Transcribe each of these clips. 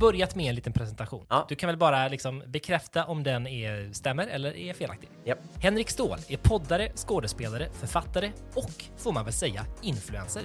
börjat med en liten presentation. Ja. Du kan väl bara liksom bekräfta om den är, stämmer eller är felaktig. Japp. Henrik Ståhl är poddare, skådespelare, författare och, får man väl säga, influencer.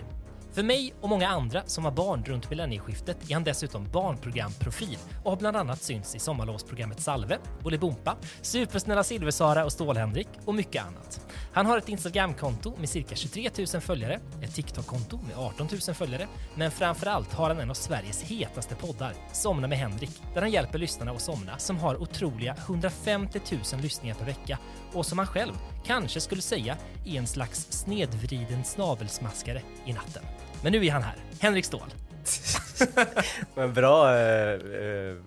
För mig och många andra som har barn runt millennieskiftet är han dessutom barnprogramprofil och har bland annat synts i sommarlovsprogrammet Salve, Bolibompa, Supersnälla Silversara och Stål-Henrik och mycket annat. Han har ett Instagramkonto med cirka 23 000 följare, ett TikTok-konto med 18 000 följare, men framförallt har han en av Sveriges hetaste poddar, Somna med Henrik, där han hjälper lyssnarna att somna, som har otroliga 150 000 lyssningar per vecka och som han själv kanske skulle säga är en slags snedvriden snavelsmaskare i natten. Men nu är han här, Henrik Ståhl. Men bra... Eh, eh,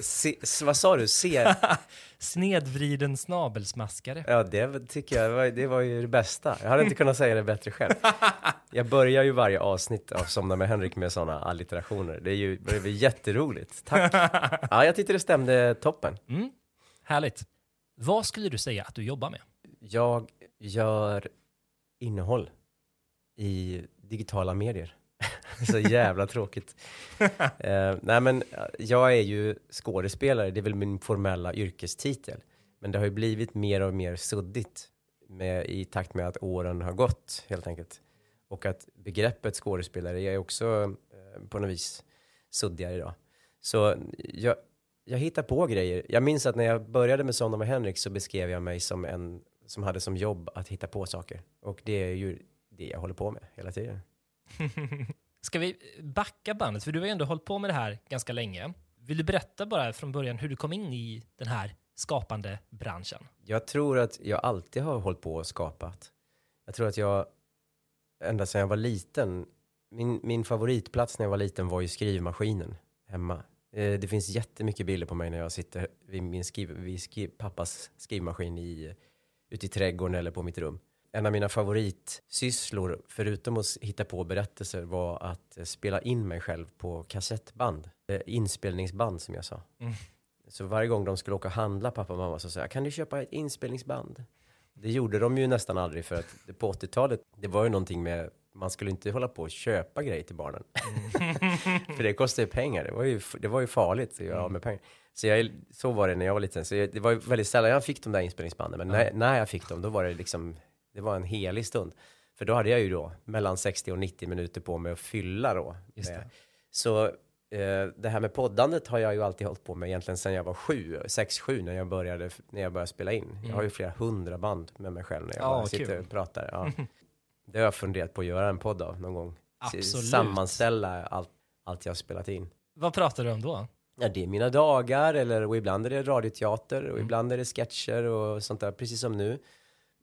se, vad sa du? Se? Snedvriden snabelsmaskare. Ja, det tycker jag var, det var ju det bästa. Jag hade inte kunnat säga det bättre själv. Jag börjar ju varje avsnitt av Somna med Henrik med sådana allitterationer. Det är ju det är jätteroligt. Tack. Ja, jag tyckte det stämde toppen. Mm, härligt. Vad skulle du säga att du jobbar med? Jag gör innehåll i digitala medier. Så jävla tråkigt. Eh, nej men eh, jag är ju skådespelare, det är väl min formella yrkestitel. Men det har ju blivit mer och mer suddigt med, i takt med att åren har gått helt enkelt. Och att begreppet skådespelare är också eh, på något vis suddigare idag. Så jag, jag hittar på grejer. Jag minns att när jag började med Somna med Henrik så beskrev jag mig som en som hade som jobb att hitta på saker. Och det är ju det jag håller på med hela tiden. Ska vi backa bandet? För du har ju ändå hållit på med det här ganska länge. Vill du berätta bara från början hur du kom in i den här skapande branschen? Jag tror att jag alltid har hållit på och skapat. Jag tror att jag, ända sedan jag var liten, min, min favoritplats när jag var liten var ju skrivmaskinen hemma. Eh, det finns jättemycket bilder på mig när jag sitter vid min skriv, vid skriv, pappas skrivmaskin i, ute i trädgården eller på mitt rum. En av mina favoritsysslor, förutom att hitta på berättelser, var att eh, spela in mig själv på kassettband. Eh, inspelningsband som jag sa. Mm. Så varje gång de skulle åka och handla, pappa och mamma, så sa jag, kan du köpa ett inspelningsband? Det gjorde de ju nästan aldrig för att på 80-talet, det var ju någonting med, man skulle inte hålla på och köpa grejer till barnen. för det kostar ju pengar, det var ju, det var ju farligt att göra av med pengar. Så, jag, så var det när jag var liten, så jag, det var väldigt sällan jag fick de där inspelningsbanden, men när, när jag fick dem, då var det liksom, det var en helig stund. För då hade jag ju då mellan 60 och 90 minuter på mig att fylla då. Så eh, det här med poddandet har jag ju alltid hållit på med egentligen sedan jag var sju, sex, sju när jag började, när jag började spela in. Jag har ju flera hundra band med mig själv när jag vad sitter kul. och pratar. Ja. Det har jag funderat på att göra en podd av någon gång. Absolut. Sammanställa allt, allt jag har spelat in. Vad pratar du om då? Ja, det är mina dagar, eller och ibland är det radioteater och Mm. ibland är det sketcher och sånt där, precis som nu.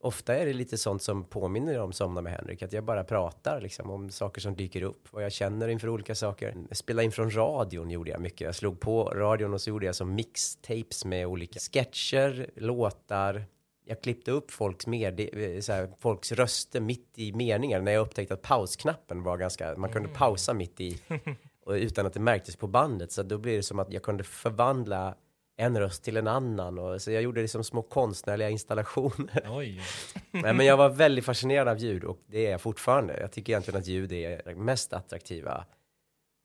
Ofta är det lite sånt som påminner om Somna med Henrik, att jag bara pratar liksom om saker som dyker upp, vad jag känner inför olika saker. Spela in från radion gjorde jag mycket. Jag slog på radion och så gjorde jag som mixtapes med olika sketcher, låtar. Jag klippte upp folks, med, så här, folks röster mitt i meningar när jag upptäckte att pausknappen var ganska, man kunde pausa mitt i och utan att det märktes på bandet. Så då blir det som att jag kunde förvandla en röst till en annan. Och, så jag gjorde liksom små konstnärliga installationer. Oj. Nej, men jag var väldigt fascinerad av ljud och det är jag fortfarande. Jag tycker egentligen att ljud är den mest attraktiva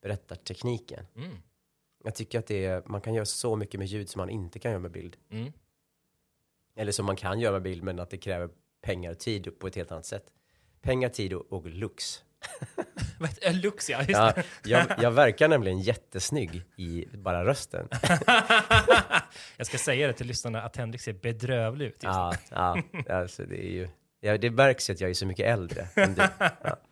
berättartekniken. Mm. Jag tycker att det är, man kan göra så mycket med ljud som man inte kan göra med bild. Mm. Eller som man kan göra med bild men att det kräver pengar och tid på ett helt annat sätt. Pengar, tid och, och lux. Lux, ja. Just Ja, jag, jag verkar nämligen jättesnygg i bara rösten. Jag ska säga det till lyssnarna att Henrik ser bedrövlig ut. just. Ja, ja alltså det är ju, ja, det märks att jag är så mycket äldre än du. Ja.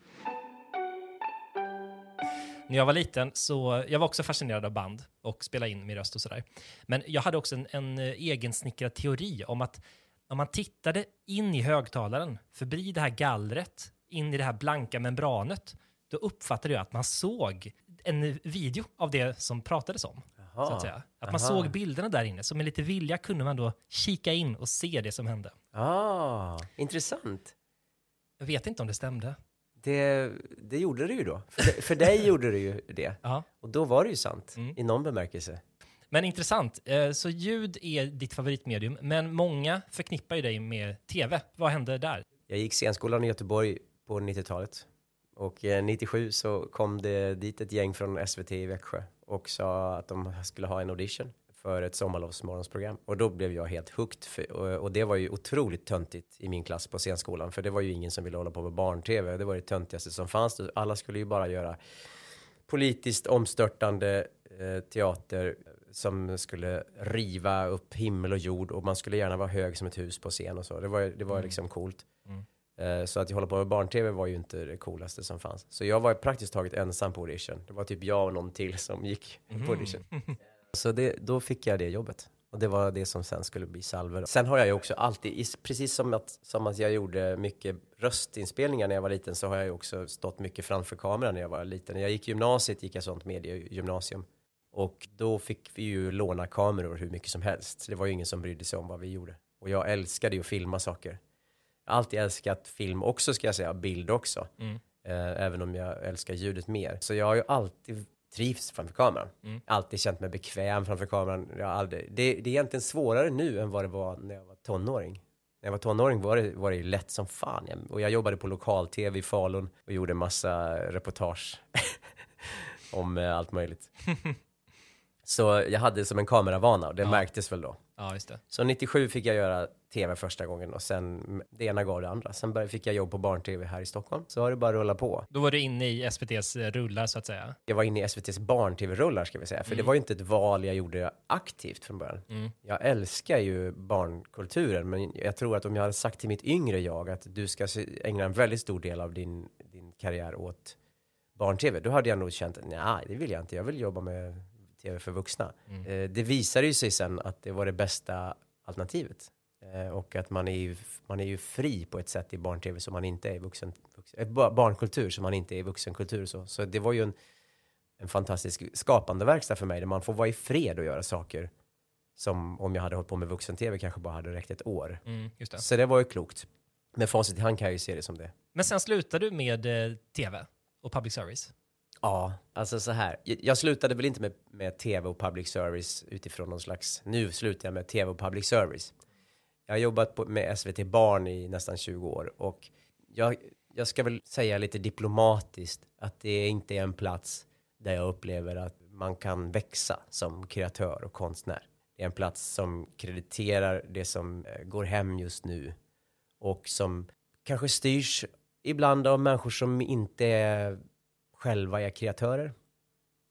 När jag var liten så, jag var också fascinerad av band och spela in min röst och sådär. Men jag hade också en, en eh, egensnickrad teori om att om man tittade in i högtalaren, förbi det här gallret, in i det här blanka membranet, då uppfattade jag att man såg en video av det som pratades om. Så att, säga. att man aha. såg bilderna där inne, så med lite vilja kunde man då kika in och se det som hände. Ah, intressant. Jag vet inte om det stämde. Det, det gjorde det ju då. För, för dig gjorde det ju det. Ja. Och då var det ju sant, Mm. i någon bemärkelse. Men intressant. Eh, Så ljud är ditt favoritmedium, men många förknippar ju dig med tv. Vad hände där? Jag gick scenskolan i Göteborg på 90-talet. Och eh, 97 så kom det dit ett gäng från SVT i Växjö och sa att de skulle ha en audition för ett sommarlovsmorgonsprogram. Och då blev jag helt hooked. För, och, och, det var ju otroligt töntigt i min klass på scenskolan. För det var ju ingen som ville hålla på med barn-tv. Det var det töntigaste som fanns. Alla skulle ju bara göra politiskt omstörtande eh, teater som skulle riva upp himmel och jord och man skulle gärna vara hög som ett hus på scen och så. Det var, det var mm. liksom coolt. Mm. Eh, så att hålla på med barn-tv var ju inte det coolaste som fanns. Så jag var praktiskt taget ensam på audition. Det var typ jag och någon till som gick mm. på audition. Så det, då fick jag det jobbet. Och det var det som sen skulle bli Salver. Sen har jag ju också alltid, precis som att, som att jag gjorde mycket röstinspelningar när jag var liten, så har jag ju också stått mycket framför kameran när jag var liten. När jag gick gymnasiet gick jag sånt mediegymnasium. Och då fick vi ju låna kameror hur mycket som helst. Det var ju ingen som brydde sig om vad vi gjorde. Och jag älskade ju att filma saker. Jag alltid älskat film också ska jag säga, bild också. Mm. Eh, även om jag älskar ljudet mer. Så jag har ju alltid trivs framför kameran. Mm. Alltid känt mig bekväm framför kameran. Jag aldrig, det, det är egentligen svårare nu än vad det var när jag var tonåring. När jag var tonåring var det, var det lätt som fan. Och jag jobbade på lokal-tv i Falun och gjorde massa reportage om eh, allt möjligt. Så jag hade som en kameravana och det ja. märktes väl då. Ja, just det. Så 97 fick jag göra tv första gången och sen det ena gav det andra. Sen fick jag jobb på barn-tv här i Stockholm. Så har det bara rullat på. Då var du inne i SVTs eh, rullar så att säga? Jag var inne i SVTs barn-tv-rullar ska vi säga. För mm. det var ju inte ett val jag gjorde aktivt från början. Mm. Jag älskar ju barnkulturen, men jag tror att om jag hade sagt till mitt yngre jag att du ska ägna en väldigt stor del av din, din karriär åt barn-tv, då hade jag nog känt, nej det vill jag inte, jag vill jobba med tv för vuxna. Mm. Eh, det visade ju sig sen att det var det bästa alternativet. Eh, och att man är, ju, man är ju fri på ett sätt i barn-tv som man inte är i vuxen, vuxen äh, barnkultur som man inte är i vuxenkultur. Så, så det var ju en, en fantastisk skapande verkstad för mig där man får vara i fred och göra saker som om jag hade hållit på med vuxen-tv kanske bara hade räckt ett år. Mm, det. Så det var ju klokt. Med facit i hand kan jag ju se det som det. Men sen slutade du med eh, tv och public service? Ja, alltså så här. Jag slutade väl inte med, med tv och public service utifrån någon slags, nu slutar jag med tv och public service. Jag har jobbat på, med SVT Barn i nästan 20 år och jag, jag ska väl säga lite diplomatiskt att det inte är en plats där jag upplever att man kan växa som kreatör och konstnär. Det är en plats som krediterar det som eh, går hem just nu och som kanske styrs ibland av människor som inte är själva är kreatörer.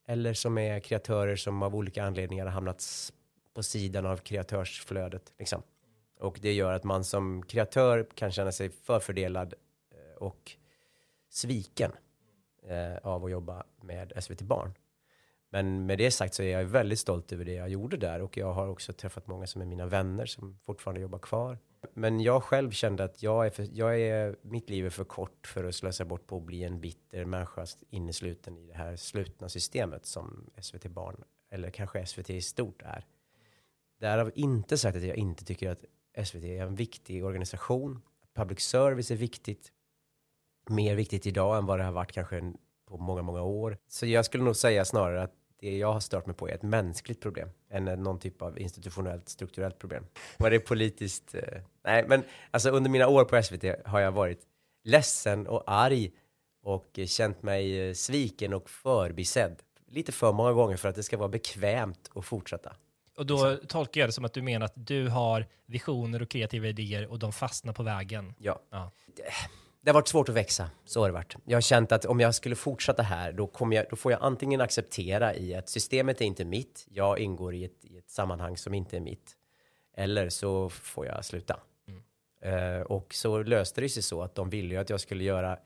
Eller som är kreatörer som av olika anledningar har hamnat på sidan av kreatörsflödet. Liksom. Och det gör att man som kreatör kan känna sig förfördelad eh, och sviken eh, av att jobba med SVT Barn. Men med det sagt så är jag väldigt stolt över det jag gjorde där och jag har också träffat många som är mina vänner som fortfarande jobbar kvar. Men jag själv kände att jag är, för, jag är mitt liv är för kort för att slösa bort på att bli en bitter människa innesluten i det här slutna systemet som SVT Barn eller kanske SVT i stort är. Därav inte sagt att jag inte tycker att SVT är en viktig organisation. Public service är viktigt. Mer viktigt idag än vad det har varit kanske på många, många år. Så jag skulle nog säga snarare att det jag har stört mig på är ett mänskligt problem än någon typ av institutionellt strukturellt problem. Var det politiskt? Eh, nej, men alltså under mina år på SVT har jag varit ledsen och arg och känt mig eh, sviken och förbisedd lite för många gånger för att det ska vara bekvämt att fortsätta. Och då liksom. tolkar jag det som att du menar att du har visioner och kreativa idéer och de fastnar på vägen. Ja. ja. Det har varit svårt att växa, så har det varit. Jag har känt att om jag skulle fortsätta här, då, jag, då får jag antingen acceptera i att systemet är inte mitt, jag ingår i ett, i ett sammanhang som inte är mitt, eller så får jag sluta. Mm. Uh, och så löste det sig så att de ville ju att jag skulle göra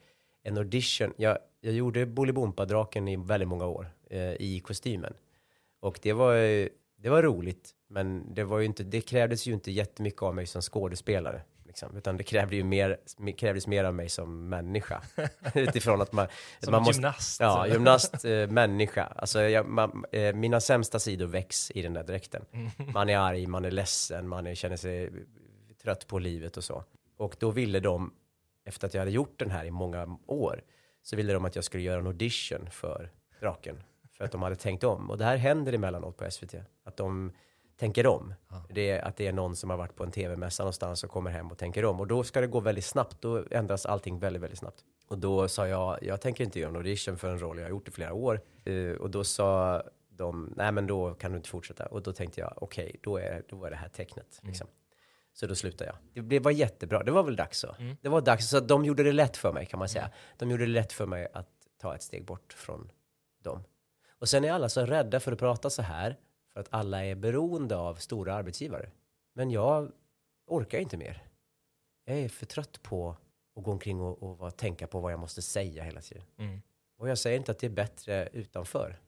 en audition. Jag, jag gjorde Bolibompa-draken i väldigt många år uh, i kostymen. Och det var, det var roligt, men det, var ju inte, det krävdes ju inte jättemycket av mig som skådespelare. Liksom, utan det krävde ju mer, krävdes mer av mig som människa. Utifrån att man... Som man måste, gymnast? Ja, gymnast, eh, människa. Alltså, jag, man, eh, mina sämsta sidor väcks i den där dräkten. Mm. Man är arg, man är ledsen, man är, känner sig trött på livet och så. Och då ville de, efter att jag hade gjort den här i många år, så ville de att jag skulle göra en audition för Draken. För att de hade tänkt om. Och det här händer emellanåt på SVT. Att de tänker om. Ja. Det är att det är någon som har varit på en tv-mässa någonstans och kommer hem och tänker om. Och då ska det gå väldigt snabbt. Då ändras allting väldigt, väldigt snabbt. Och då sa jag, jag tänker inte göra en audition för en roll jag har gjort i flera år. Eh, och då sa de, nej men då kan du inte fortsätta. Och då tänkte jag, okej, då, är, då är det här tecknet. Liksom. Så då slutade jag. Det blev, var jättebra, det var väl dags så. Mm. Det var dags, så de gjorde det lätt för mig kan man säga. De gjorde det lätt för mig att ta ett steg bort från dem. Och sen är alla så rädda för att prata så här, för att alla är beroende av stora arbetsgivare. Men jag orkar inte mer. Jag är för trött på att gå omkring och, och tänka på vad jag måste säga hela tiden. Mm. Och jag säger inte att det är bättre utanför.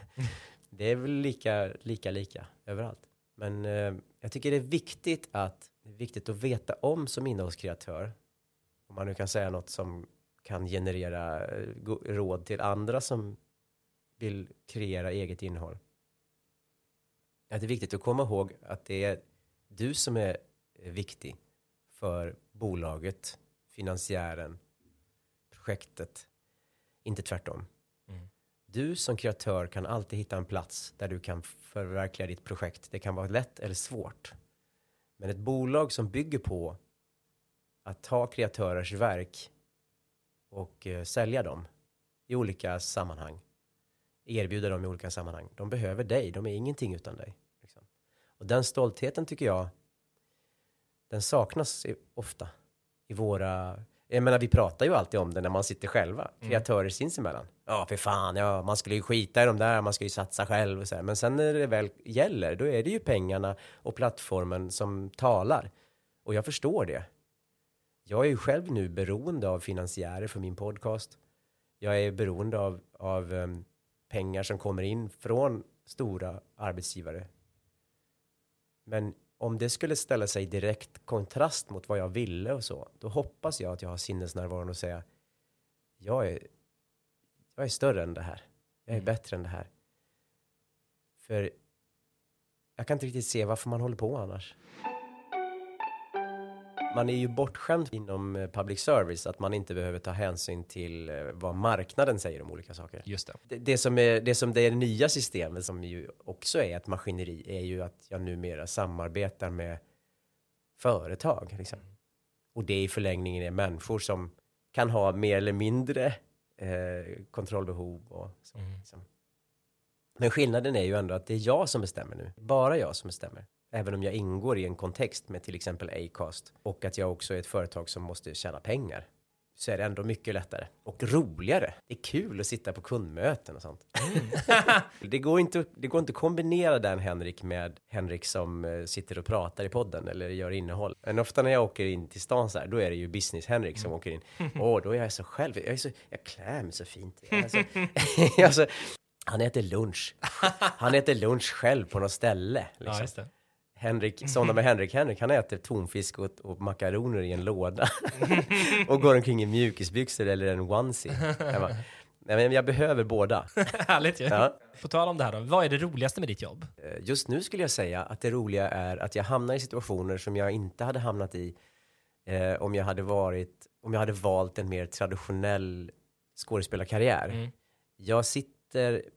det är väl lika, lika, lika överallt. Men eh, jag tycker det är viktigt att det är viktigt att veta om som innehållskreatör. Om man nu kan säga något som kan generera eh, råd till andra som vill kreera eget innehåll. Att det är viktigt att komma ihåg att det är du som är viktig för bolaget, finansiären, projektet, inte tvärtom. Mm. Du som kreatör kan alltid hitta en plats där du kan förverkliga ditt projekt. Det kan vara lätt eller svårt. Men ett bolag som bygger på att ta kreatörers verk och eh, sälja dem i olika sammanhang, erbjuda dem i olika sammanhang. De behöver dig, de är ingenting utan dig. Och den stoltheten tycker jag, den saknas ofta i våra jag menar, vi pratar ju alltid om det när man sitter själva, kreatörer sinsemellan. Ja, för fan, ja, man skulle ju skita i de där, man ska ju satsa själv och så här. Men sen när det väl gäller, då är det ju pengarna och plattformen som talar. Och jag förstår det. Jag är ju själv nu beroende av finansiärer för min podcast. Jag är beroende av, av em, pengar som kommer in från stora arbetsgivare. Men om det skulle ställa sig direkt kontrast mot vad jag ville och så, då hoppas jag att jag har sinnesnärvaron att säga jag är, jag är större än det här. Jag är Mm. bättre än det här. För jag kan inte riktigt se varför man håller på annars. Man är ju bortskämd inom eh, public service att man inte behöver ta hänsyn till eh, vad marknaden säger om olika saker. Just det. Det, det, som är, det som det är det nya systemet som ju också är ett maskineri är ju att jag numera samarbetar med företag. Liksom. Och det i förlängningen är människor som kan ha mer eller mindre eh, kontrollbehov. Och så, Mm. liksom. Men skillnaden är ju ändå att det är jag som bestämmer nu. Bara jag som bestämmer. Även om jag ingår i en kontext med till exempel Acast och att jag också är ett företag som måste tjäna pengar så är det ändå mycket lättare och roligare. Det är kul att sitta på kundmöten och sånt. det, går inte, det går inte att kombinera den Henrik med Henrik som eh, sitter och pratar i podden eller gör innehåll. Men ofta när jag åker in till stan så här, då är det ju business Henrik som åker in. Åh, då är jag så själv, jag, är så, jag klär mig så fint. Jag är så, alltså, han äter lunch. Han äter lunch själv på något ställe. Ja, Liksom. det. Henrik, sådana med Henrik, Henrik han äter tonfisk och, och makaroner i en låda och går omkring i mjukisbyxor eller en onesie. Jag, bara, Nej, men jag behöver båda. Härligt ju. Ja. På tal om det här då, vad är det roligaste med ditt jobb? Eh, Just nu skulle jag säga att det roliga är att jag hamnar i situationer som jag inte hade hamnat i eh, om jag hade varit, om jag hade valt en mer traditionell skådespelarkarriär. Mm. Jag sitter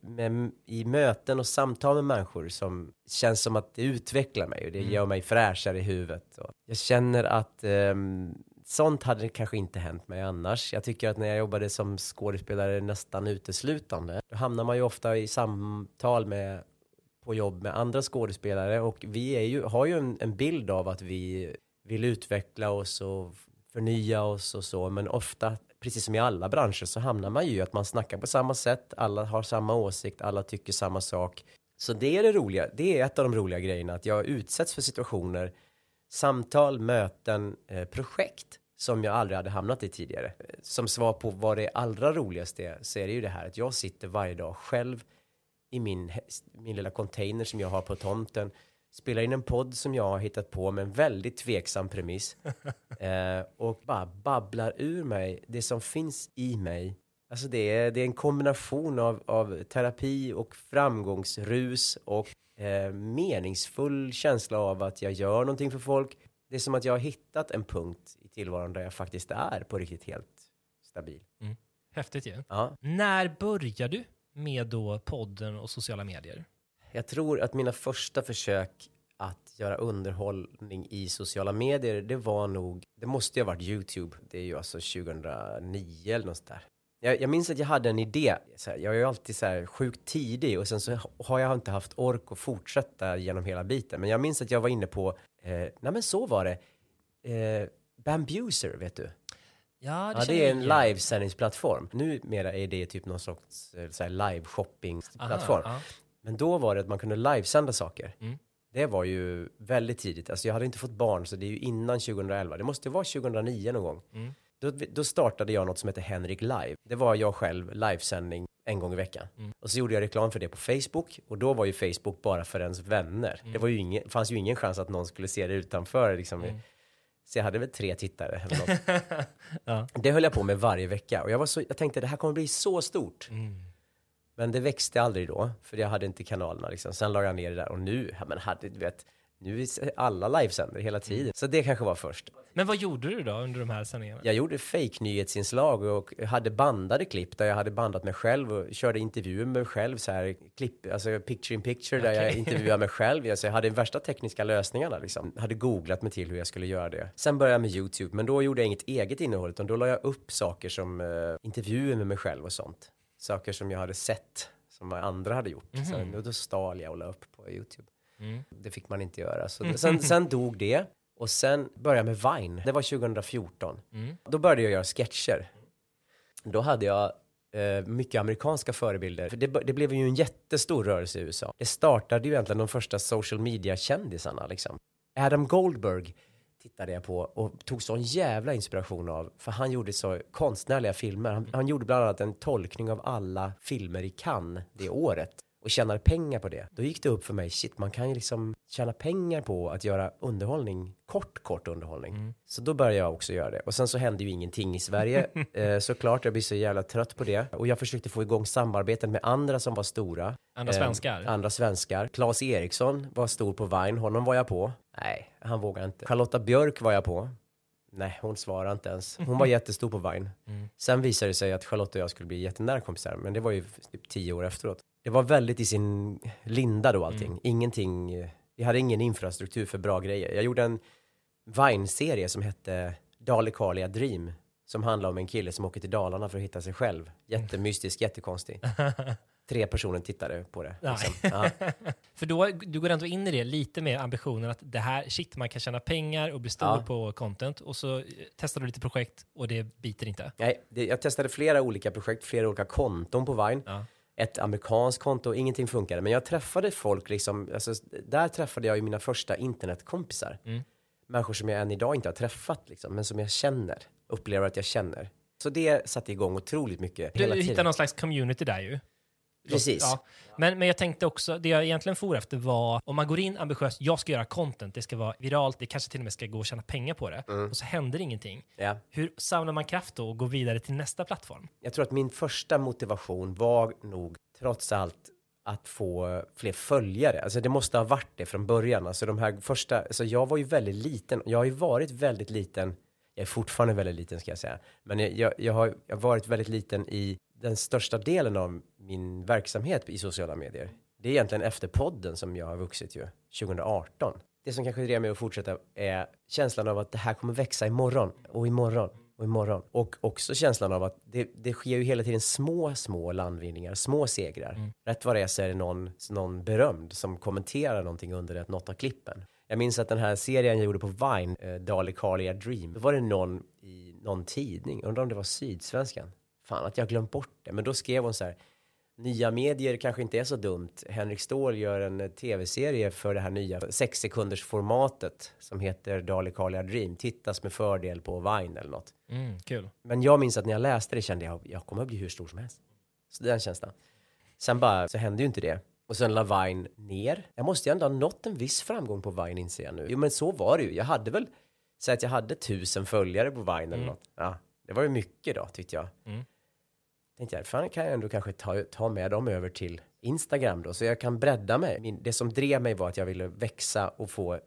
med, i möten och samtal med människor som känns som att det utvecklar mig och det Mm. gör mig fräschare i huvudet. Och jag känner att ehm, sånt hade kanske inte hänt mig annars. Jag tycker att när jag jobbade som skådespelare nästan uteslutande, då hamnar man ju ofta i samtal med på jobb med andra skådespelare och vi är ju, har ju en, en bild av att vi vill utveckla oss och förnya oss och så, men ofta, precis som i alla branscher, så hamnar man ju i att man snackar på samma sätt, alla har samma åsikt, alla tycker samma sak. Så det är det roliga, det är ett av de roliga grejerna, att jag utsätts för situationer, samtal, möten, eh, projekt som jag aldrig hade hamnat i tidigare. Som svar på vad det allra roligaste är, så är det ju det här att jag sitter varje dag själv i min, min lilla container som jag har på tomten, spelar in en podd som jag har hittat på med en väldigt tveksam premiss eh, och bara babblar ur mig det som finns i mig. Alltså det är, det är en kombination av, av terapi och framgångsrus och eh, meningsfull känsla av att jag gör någonting för folk. Det är som att jag har hittat en punkt i tillvaron där jag faktiskt är på riktigt helt stabil. Häftigt ju. Ja. När började du med då podden och sociala medier? Jag tror att mina första försök att göra underhållning i sociala medier, det var nog, det måste ju ha varit YouTube. Det är ju alltså 2009 eller något sånt där. Jag, jag minns att jag hade en idé. Här, jag är ju alltid så här sjukt tidig och sen så har jag inte haft ork att fortsätta genom hela biten. Men jag minns att jag var inne på, eh, nej men så var det, eh, Bambuser, vet du? Ja, Ja, det är en livesändningsplattform. Numera är det typ någon sorts eh, så här live shopping-plattform. Men då var det att man kunde livesända saker. Mm. Det var ju väldigt tidigt. Alltså jag hade inte fått barn, så det är ju innan 2011. Det måste vara 2009 någon gång. Mm. Då, då startade jag något som heter Henrik Live. Det var jag själv, livesändning en gång i veckan. Mm. Och så gjorde jag reklam för det på Facebook. Och då var ju Facebook bara för ens vänner. Mm. Det var ju ingen, fanns ju ingen chans att någon skulle se det utanför. Liksom. Mm. Så jag hade väl tre tittare eller något. Ja. Det höll jag på med varje vecka. Och jag, var så, jag tänkte det här kommer bli så stort. Mm. Men det växte aldrig då, för jag hade inte kanalerna liksom. Sen la jag ner det där och nu, ja, men hade, du vet, nu är alla livesänder hela tiden. Så det kanske var först. Men vad gjorde du då under de här sändningarna? Jag gjorde fake nyhetsinslag och hade bandade klipp där jag hade bandat mig själv och körde intervjuer med mig själv, så här klipp, alltså picture in picture där jag intervjuade mig själv. Alltså, jag hade de värsta tekniska lösningarna liksom. Hade googlat mig till hur jag skulle göra det. Sen började jag med YouTube, men då gjorde jag inget eget innehåll utan då la jag upp saker som eh, intervjuer med mig själv och sånt. Saker som jag hade sett som andra hade gjort. Mhm. Så, och då stal jag och la upp på YouTube. Mm. Det fick man inte göra. Så det, sen, sen dog det. Och sen började jag med Vine. Det var 2014. Mm. Då började jag göra sketcher. Då hade jag eh, mycket amerikanska förebilder. För det, det blev ju en jättestor rörelse i USA. Det startade ju egentligen de första social media-kändisarna liksom. Adam Goldberg tittade jag på och tog sån jävla inspiration av. För han gjorde så konstnärliga filmer. Han, han gjorde bland annat en tolkning av alla filmer i Cannes det året och tjänade pengar på det. Då gick det upp för mig, shit, man kan ju liksom tjäna pengar på att göra underhållning, kort, kort underhållning. Mm. Så då började jag också göra det. Och sen så hände ju ingenting i Sverige. eh, såklart, jag blir så jävla trött på det. Och jag försökte få igång samarbeten med andra som var stora. Andra Eh, svenskar? andra svenskar. Claes Eriksson var stor på Vine, honom var jag på. Nej, han vågade inte. Charlotta Björk var jag på. Nej, hon svarade inte ens. Hon var jättestor på Vine. Mm. Sen visade det sig att Charlotta och jag skulle bli jättenära kompisar, men det var ju typ tio år efteråt. Det var väldigt i sin linda då allting. Mm. Ingenting, eh, vi hade ingen infrastruktur för bra grejer. Jag gjorde en Vine-serie som hette Dalekarlia Dream, som handlar om en kille som åker till Dalarna för att hitta sig själv. Jättemystisk, jättekonstig. Tre personer tittade på det. Liksom. Ja. För då, du går ändå in i det lite med ambitionen att det här, shit, man kan tjäna pengar och bli stor Ja. på content och så eh, testar du lite projekt och det biter inte. Nej, det, jag testade flera olika projekt, flera olika konton på Vine. Ja. ett amerikanskt konto, ingenting funkade. Men jag träffade folk, liksom, alltså, där träffade jag ju mina första internetkompisar. Mm. Människor som jag än idag inte har träffat, liksom, men som jag känner, upplever att jag känner. Så det satte igång otroligt mycket Du hela tiden. någon slags community där ju. Precis. Ja. Men, men jag tänkte också, det jag egentligen for efter var, om man går in ambitiöst, jag ska göra content, det ska vara viralt, det kanske till och med ska gå att tjäna pengar på det, Mm. och så händer ingenting. Ja. Hur samlar man kraft då och går vidare till nästa plattform? Jag tror att min första motivation var nog trots allt att få fler följare. Alltså det måste ha varit det från början. Alltså de här första, alltså jag var ju väldigt liten. Jag har ju varit väldigt liten. Jag är fortfarande väldigt liten ska jag säga. Men jag, jag, jag, har, jag har varit väldigt liten i den största delen av min verksamhet i sociala medier. Det är egentligen efter podden som jag har vuxit ju, 2018. Det som kanske drev mig att fortsätta är känslan av att det här kommer växa imorgon och imorgon och imorgon. Och också känslan av att det, det sker ju hela tiden små, små landvinningar, små segrar. Mm. Rätt vad det är så är det någon, någon berömd som kommenterar någonting under ett, något av klippen. Jag minns att den här serien jag gjorde på Vine, eh, Dalekarlia Dream, då var det någon i någon tidning, undrar om det var Sydsvenskan. Fan att jag glömt bort det, men då skrev hon så här, nya medier kanske inte är så dumt. Henrik Ståhl gör en eh, tv-serie för det här nya sex sekunders formatet som heter Dalekarlia Dream, tittas med fördel på Vine eller något. Mm, kul. Men jag minns att när jag läste det kände jag, jag kommer att bli hur stor som helst. Så den känslan. Sen bara, så hände ju inte det. Och sen la Vine ner. Jag måste ju ändå ha nått en viss framgång på Vine inser jag nu. Jo men så var det ju. Jag hade väl, så att jag hade tusen följare på Vine eller Mm. något. Ja, det var ju mycket då tyckte jag. Mm. Tänkte jag, fan kan jag ändå kanske ta, ta med dem över till Instagram då, så jag kan bredda mig. Min, det som drev mig var att jag ville växa och få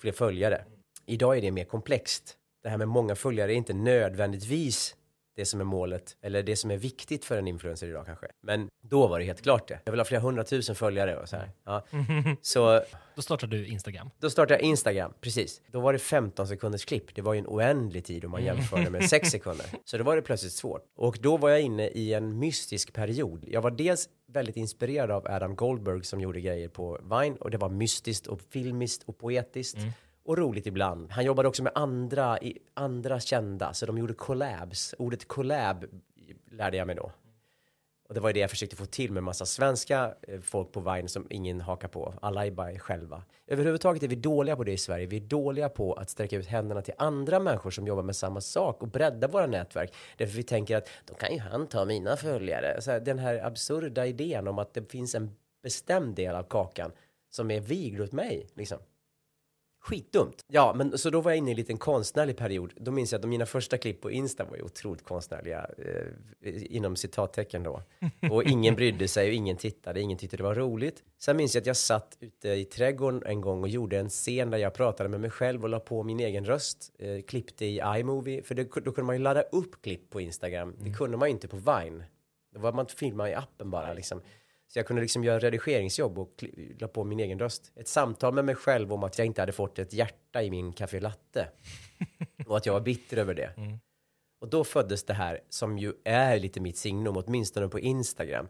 fler följare. Idag är det mer komplext. Det här med många följare är inte nödvändigtvis det som är målet, eller det som är viktigt för en influencer idag kanske. Men då var det helt klart det. Jag vill ha flera hundratusen följare och så här. Ja. Så Då startade du Instagram. då startade jag Instagram, precis. Då var det 15 sekunders klipp. Det var ju en oändlig tid om man jämförde med 6 sekunder. Så då var det plötsligt svårt. Och då var jag inne i en mystisk period. Jag var dels väldigt inspirerad av Adam Goldberg som gjorde grejer på Vine och det var mystiskt och filmiskt och poetiskt. Och roligt ibland. Han jobbade också med andra, i, andra kända, så de gjorde collabs. Ordet collab lärde jag mig då. Och det var ju det jag försökte få till med massa svenska eh, folk på Vine som ingen hakar på. Alla är bara själva. Överhuvudtaget är vi dåliga på det i Sverige. Vi är dåliga på att sträcka ut händerna till andra människor som jobbar med samma sak och bredda våra nätverk. Därför vi tänker att då kan ju han ta mina följare. Så här, den här absurda idén om att det finns en bestämd del av kakan som är vigd åt mig. Liksom. Skitdumt. Ja, men så då var jag inne i en liten konstnärlig period. Då minns jag att mina första klipp på Insta var ju otroligt konstnärliga, eh, inom citattecken då. Och ingen brydde sig och ingen tittade, ingen tyckte det var roligt. Sen minns jag att jag satt ute i trädgården en gång och gjorde en scen där jag pratade med mig själv och la på min egen röst. Eh, klippte i iMovie, för det, då kunde man ju ladda upp klipp på Instagram. Det kunde man ju inte på Vine. Då var man filma i appen bara liksom. Så jag kunde liksom göra redigeringsjobb och la på min egen röst. Ett samtal med mig själv om att jag inte hade fått ett hjärta i min café latte. och att jag var bitter över det. Och då föddes det här som ju är lite mitt signum, åtminstone på Instagram.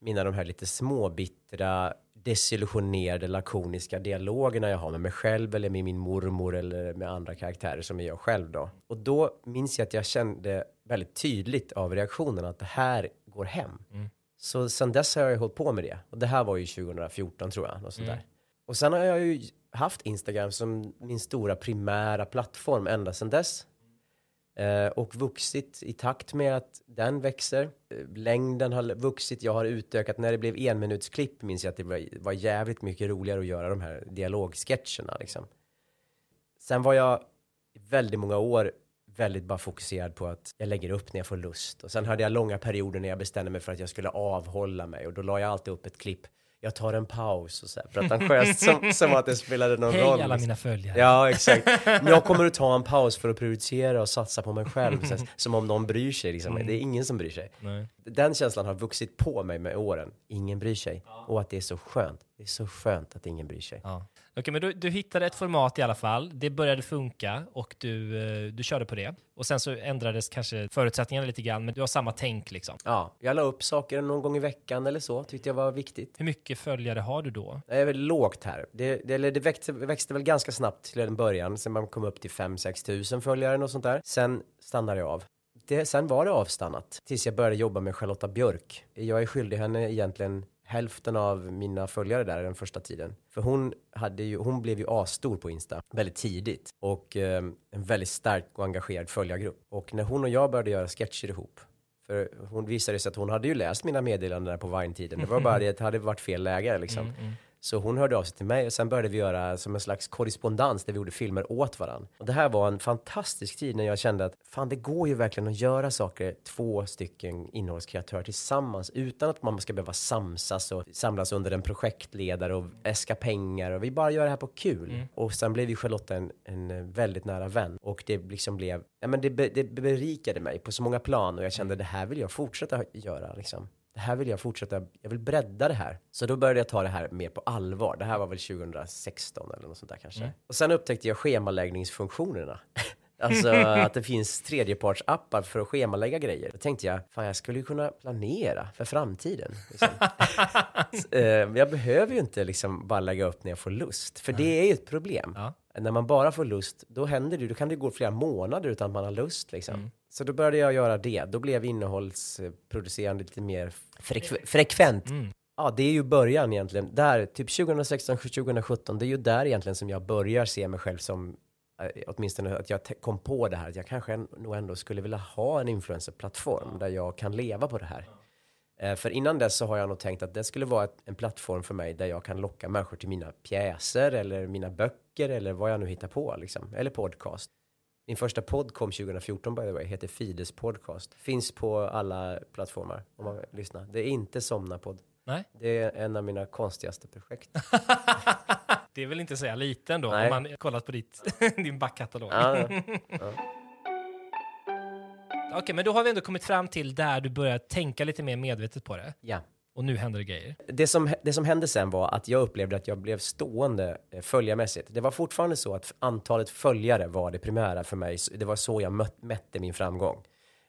Mina de här lite små bittra, desillusionerade, lakoniska dialogerna jag har med mig själv eller med min mormor eller med andra karaktärer som är jag själv då. Och då minns jag att jag kände väldigt tydligt av reaktionen att det här går hem. Så sen dess har jag hållit på med det. Och det här var ju 2014 tror jag. Något sånt där. Och sen har jag ju haft Instagram som min stora primära plattform ända sedan dess. Eh, och vuxit i takt med att den växer. Eh, Längden har vuxit, jag har utökat. När det blev enminutsklipp minns jag att det var, var jävligt mycket roligare att göra de här dialogsketcherna. Liksom. Sen var jag i väldigt många år väldigt bara fokuserad på att jag lägger upp när jag får lust. Och sen hade jag långa perioder när jag bestämde mig för att jag skulle avhålla mig. Och då la jag alltid upp ett klipp. Jag tar en paus och så här pretentiöst som, som att det spelade någon Hej roll. alla liksom. mina följare. Ja, exakt. Men jag kommer att ta en paus för att prioritera och satsa på mig själv. Så, här, som om någon bryr sig. Liksom. Det är ingen som bryr sig. Nej. Den känslan har vuxit på mig med åren. Ingen bryr sig. Och att det är så skönt. Det är så skönt att ingen bryr sig. Ja. Okej, men du, du hittade ett format i alla fall. Det började funka och du, eh, du körde på det. Och sen så ändrades kanske förutsättningarna lite grann, men du har samma tänk liksom. Ja, jag la upp saker någon gång i veckan eller så. Tyckte jag var viktigt. Hur mycket följare har du då? Det är väl lågt här. Det, det, det växte, växte väl ganska snabbt till en början. Sen man kom upp till 5-6 tusen följare och sånt där. Sen stannade jag av. Det, sen var det avstannat. Tills jag började jobba med Charlotta Björk. Jag är skyldig henne egentligen hälften av mina följare där den första tiden. För hon, hade ju, hon blev ju asstor på Insta väldigt tidigt. Och eh, en väldigt stark och engagerad följargrupp. Och när hon och jag började göra sketcher ihop. För hon visade sig att hon hade ju läst mina meddelanden där på Vine-tiden. Det var bara det att det hade varit fel läge liksom. Mm, mm. Så hon hörde av sig till mig och sen började vi göra som en slags korrespondens där vi gjorde filmer åt varandra. Och det här var en fantastisk tid när jag kände att fan det går ju verkligen att göra saker, två stycken innehållskreatörer tillsammans utan att man ska behöva samsas och samlas under en projektledare och äska pengar och vi bara gör det här på kul. Och sen blev ju Charlotta en, en väldigt nära vän och det liksom blev, ja men det, be, det berikade mig på så många plan och jag kände det här vill jag fortsätta göra liksom det här vill jag fortsätta, jag vill bredda det här. Så då började jag ta det här mer på allvar. Det här var väl 2016 eller något sånt där kanske. Och sen upptäckte jag schemaläggningsfunktionerna. Alltså att det finns tredjepartsappar för att schemalägga grejer. Då tänkte jag, fan jag skulle ju kunna planera för framtiden. Liksom. Eh, jag behöver ju inte liksom bara lägga upp när jag får lust. För det är ju ett problem. Ja. När man bara får lust, då händer det, då kan det gå flera månader utan att man har lust liksom. Så då började jag göra det. Då blev innehållsproducerande lite mer frekve- frekvent. Ja, det är ju början egentligen. Där, typ 2016, 2017, det är ju där egentligen som jag börjar se mig själv som eh, åtminstone att jag kom på det här, att jag kanske nog ändå skulle vilja ha en influencerplattform där jag kan leva på det här. Eh, För innan dess så har jag nog tänkt att det skulle vara en plattform för mig där jag kan locka människor till mina pjäser eller mina böcker eller vad jag nu hittar på liksom. Eller podcast. Min första podd kom 2014 by the way, heter Fides podcast. Finns på alla plattformar om man vill lyssna. Det är inte Somna-podd. Nej, Det är en av mina konstigaste projekt. det är väl inte säga lite ändå Nej. om man kollat på ditt, din backkatalog. Ja, ja. Okej, men då har vi ändå kommit fram till där du börjar tänka lite mer medvetet på det. Ja. Och nu händer det grejer. Det som, det som hände sen var att jag upplevde att jag blev stående eh, följarmässigt. Det var fortfarande så att antalet följare var det primära för mig. Det var så jag mött, mätte min framgång.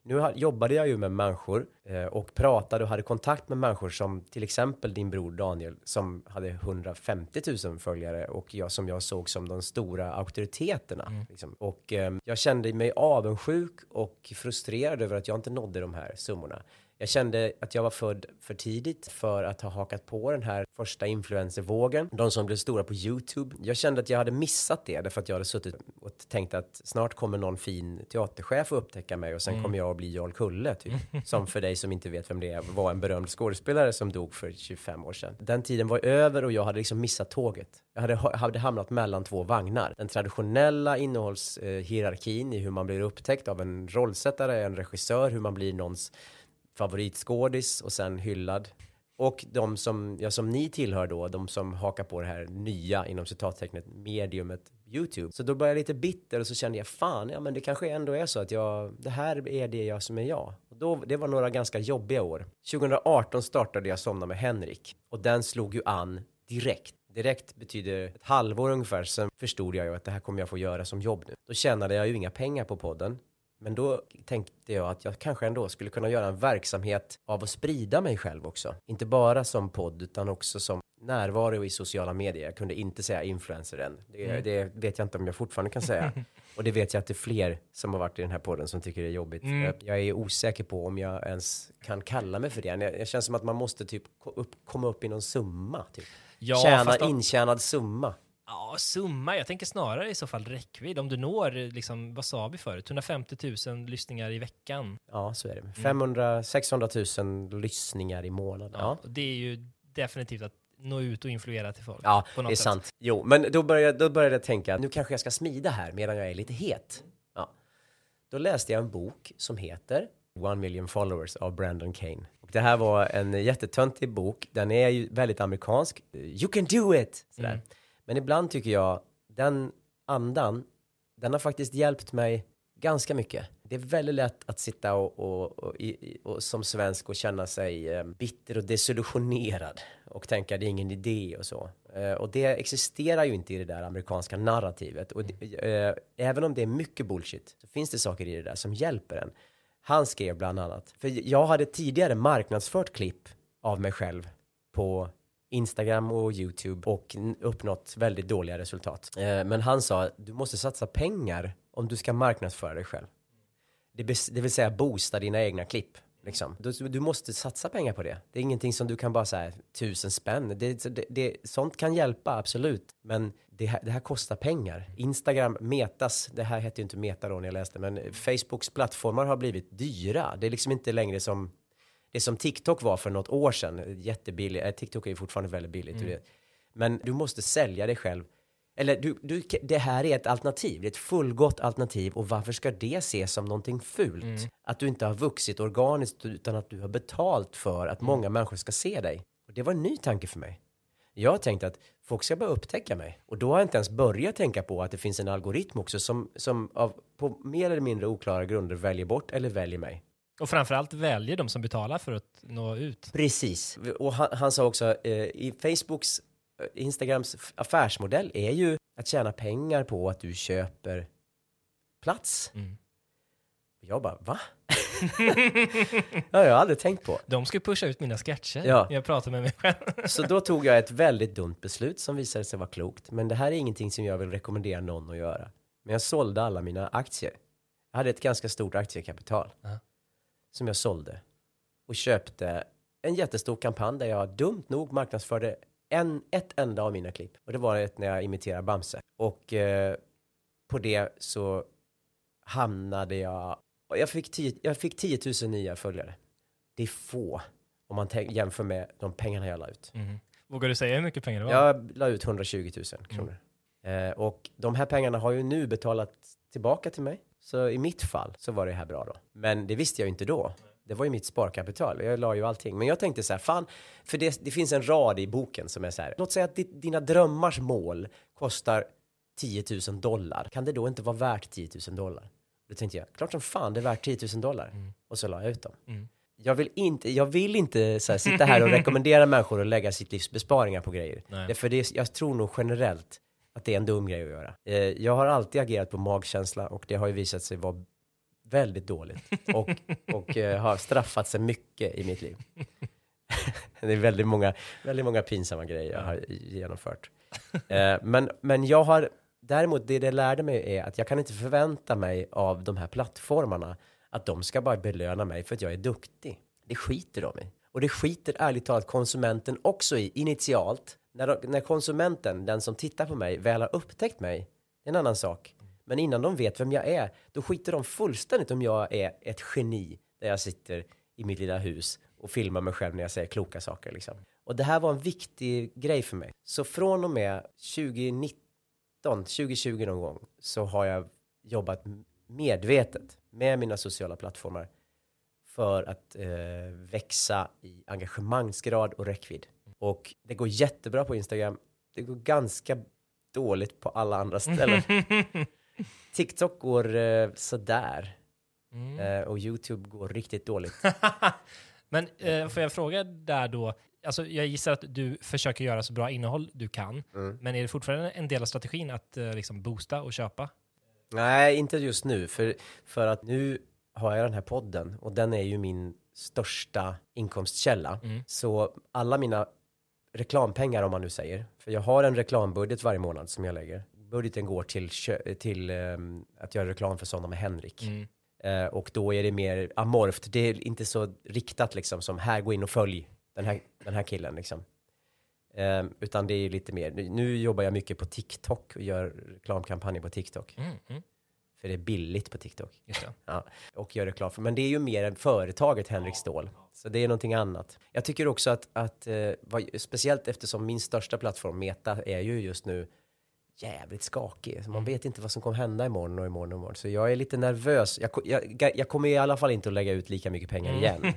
Nu jobbade jag ju med människor eh, och pratade och hade kontakt med människor som till exempel din bror Daniel som hade 150 000 följare och jag som jag såg som de stora auktoriteterna. Liksom. Och eh, jag kände mig avundsjuk och frustrerad över att jag inte nådde de här summorna. Jag kände att jag var född för tidigt för att ha hakat på den här första influencervågen. De som blev stora på YouTube. Jag kände att jag hade missat det därför att jag hade suttit och tänkt att snart kommer någon fin teaterchef att upptäcka mig och sen kommer jag att bli Jarl Kulle typ. Som för dig som inte vet vem det är var en berömd skådespelare som dog för 25 år sedan. Den tiden var över och jag hade liksom missat tåget. Jag hade, hade hamnat mellan två vagnar. Den traditionella innehållshierarkin i hur man blir upptäckt av en rollsättare, en regissör, hur man blir någons favoritskådis och sen hyllad. Och de som, ja, som ni tillhör då, de som hakar på det här nya, inom citattecknet, mediumet YouTube. Så då blev jag lite bitter och så kände jag, fan, ja men det kanske ändå är så att jag, det här är det jag som är jag. Och då, det var några ganska jobbiga år. 2018 startade jag Somna med Henrik och den slog ju an direkt. Direkt betyder ett halvår ungefär, sen förstod jag ju att det här kommer jag få göra som jobb nu. Då tjänade jag ju inga pengar på podden. Men då tänkte jag att jag kanske ändå skulle kunna göra en verksamhet av att sprida mig själv också. Inte bara som podd utan också som närvaro i sociala medier. Jag kunde inte säga influencer än. Det, det vet jag inte om jag fortfarande kan säga. Och det vet jag att det är fler som har varit i den här podden som tycker det är jobbigt. Jag är osäker på om jag ens kan kalla mig för det. Jag, jag känns som att man måste typ upp, komma upp i någon summa. Typ. Ja, Tjäna om- intjänad summa. Ja, summa. Jag tänker snarare i så fall räckvidd. Om du når, liksom, vad sa vi förut, 150 000 lyssningar i veckan. Ja, så är det. 500, 600 000 lyssningar i månaden. Ja. Och Det är ju definitivt att nå ut och influera till folk. Ja, det är sätt. sant. Jo, men då började, då började jag tänka, nu kanske jag ska smida här medan jag är lite het. Ja. Då läste jag en bok som heter One Million Followers av Brandon Kane. Och det här var en jättetöntig bok. Den är ju väldigt amerikansk. You can do it! Sådär. Mm. Men ibland tycker jag, den andan, den har faktiskt hjälpt mig ganska mycket. Det är väldigt lätt att sitta och, och, och, och som svensk och känna sig eh, bitter och desillusionerad och tänka det är ingen idé och så. Eh, och det existerar ju inte i det där amerikanska narrativet. Och det, eh, även om det är mycket bullshit så finns det saker i det där som hjälper en. Han skrev bland annat, för jag hade tidigare marknadsfört klipp av mig själv på Instagram och YouTube och uppnått väldigt dåliga resultat. Eh, men han sa, du måste satsa pengar om du ska marknadsföra dig själv. Det, det vill säga boosta dina egna klipp. Liksom. Du, du måste satsa pengar på det. Det är ingenting som du kan bara säga tusen spänn. Det, det, det, sånt kan hjälpa, absolut. Men det här, det här kostar pengar. Instagram, Metas, det här hette ju inte Meta då när jag läste, men Facebooks plattformar har blivit dyra. Det är liksom inte längre som det som TikTok var för något år sedan, jättebilligt, eh, TikTok är ju fortfarande väldigt billigt, vet. men du måste sälja dig själv. Eller du, du, det här är ett alternativ, det är ett fullgott alternativ och varför ska det ses som någonting fult? Att du inte har vuxit organiskt utan att du har betalt för att många människor ska se dig. Och det var en ny tanke för mig. Jag har tänkt att folk ska bara upptäcka mig. Och då har jag inte ens börjat tänka på att det finns en algoritm också som, som av, på mer eller mindre oklara grunder väljer bort eller väljer mig. Och framförallt väljer de som betalar för att nå ut. Precis. Och han, han sa också, eh, i Facebooks, eh, Instagrams affärsmodell är ju att tjäna pengar på att du köper plats. Mm. Jag bara, va? ja, jag har aldrig tänkt på. De ska pusha ut mina sketcher. Ja. Jag pratar med mig själv. Så då tog jag ett väldigt dumt beslut som visade sig vara klokt. Men det här är ingenting som jag vill rekommendera någon att göra. Men jag sålde alla mina aktier. Jag hade ett ganska stort aktiekapital. Ja. Som jag sålde. Och köpte en jättestor kampanj där jag dumt nog marknadsförde en, ett enda av mina klipp. Och det var ett när jag imiterar Bamse. Och eh, på det så hamnade jag... och Jag fick, 10, jag fick 10 000 nya följare. Det är få om man tänk, jämför med de pengarna jag la ut. Mm. Vågar du säga hur mycket pengar det var? Jag la ut 120 000 kronor. Eh, och de här pengarna har ju nu betalat tillbaka till mig. Så i mitt fall så var det här bra då. Men det visste jag ju inte då. Det var ju mitt sparkapital. Jag la ju allting. Men jag tänkte så här, fan, för det, det finns en rad i boken som är så här. Låt säga att di- dina drömmars mål kostar 10 000 dollar. Kan det då inte vara värt 10 000 dollar? Då tänkte jag, klart som fan det är värt 10 000 dollar. Mm. Och så la jag ut dem. Mm. Jag vill inte, jag vill inte så här, sitta här och rekommendera människor att lägga sitt livs besparingar på grejer. Nej. Det, för det, jag tror nog generellt att det är en dum grej att göra. Eh, jag har alltid agerat på magkänsla och det har ju visat sig vara väldigt dåligt. Och, och eh, har straffat sig mycket i mitt liv. det är väldigt många, väldigt många pinsamma grejer jag har genomfört. Eh, men, men jag har, däremot det det lärde mig är att jag kan inte förvänta mig av de här plattformarna att de ska bara belöna mig för att jag är duktig. Det skiter de i. Och det skiter ärligt talat konsumenten också i initialt. När, de, när konsumenten, den som tittar på mig, väl har upptäckt mig, det är en annan sak. Men innan de vet vem jag är, då skiter de fullständigt om jag är ett geni där jag sitter i mitt lilla hus och filmar mig själv när jag säger kloka saker. Liksom. Och det här var en viktig grej för mig. Så från och med 2019, 2020 någon gång, så har jag jobbat medvetet med mina sociala plattformar för att eh, växa i engagemangsgrad och räckvidd. Och det går jättebra på Instagram. Det går ganska dåligt på alla andra ställen. TikTok går eh, sådär. Mm. Eh, och YouTube går riktigt dåligt. Men eh, får jag fråga där då, alltså jag gissar att du försöker göra så bra innehåll du kan, Mm. men är det fortfarande en del av strategin att eh, liksom boosta och köpa? Nej, inte just nu. För, för att nu har jag den här podden och den är ju min största inkomstkälla. Mm. Så alla mina reklampengar om man nu säger, för jag har en reklambudget varje månad som jag lägger. Budgeten går till, till ehm, att göra reklam för sådana med Henrik. Mm. Eh, och då är det mer amorft. Det är inte så riktat liksom som här, gå in och följ den här, den här killen liksom. Eh, utan det är lite mer, nu, nu jobbar jag mycket på TikTok och gör reklamkampanjer på TikTok. Mm. Mm. För det är billigt på TikTok. Ja, och gör reklam för. Men det är ju mer än företaget Henrik Ståhl. Så det är någonting annat. Jag tycker också att, att eh, vad, speciellt eftersom min största plattform Meta är ju just nu jävligt skakig. Så man vet inte vad som kommer hända imorgon och imorgon och imorgon. Så jag är lite nervös. Jag, jag, jag kommer i alla fall inte att lägga ut lika mycket pengar igen.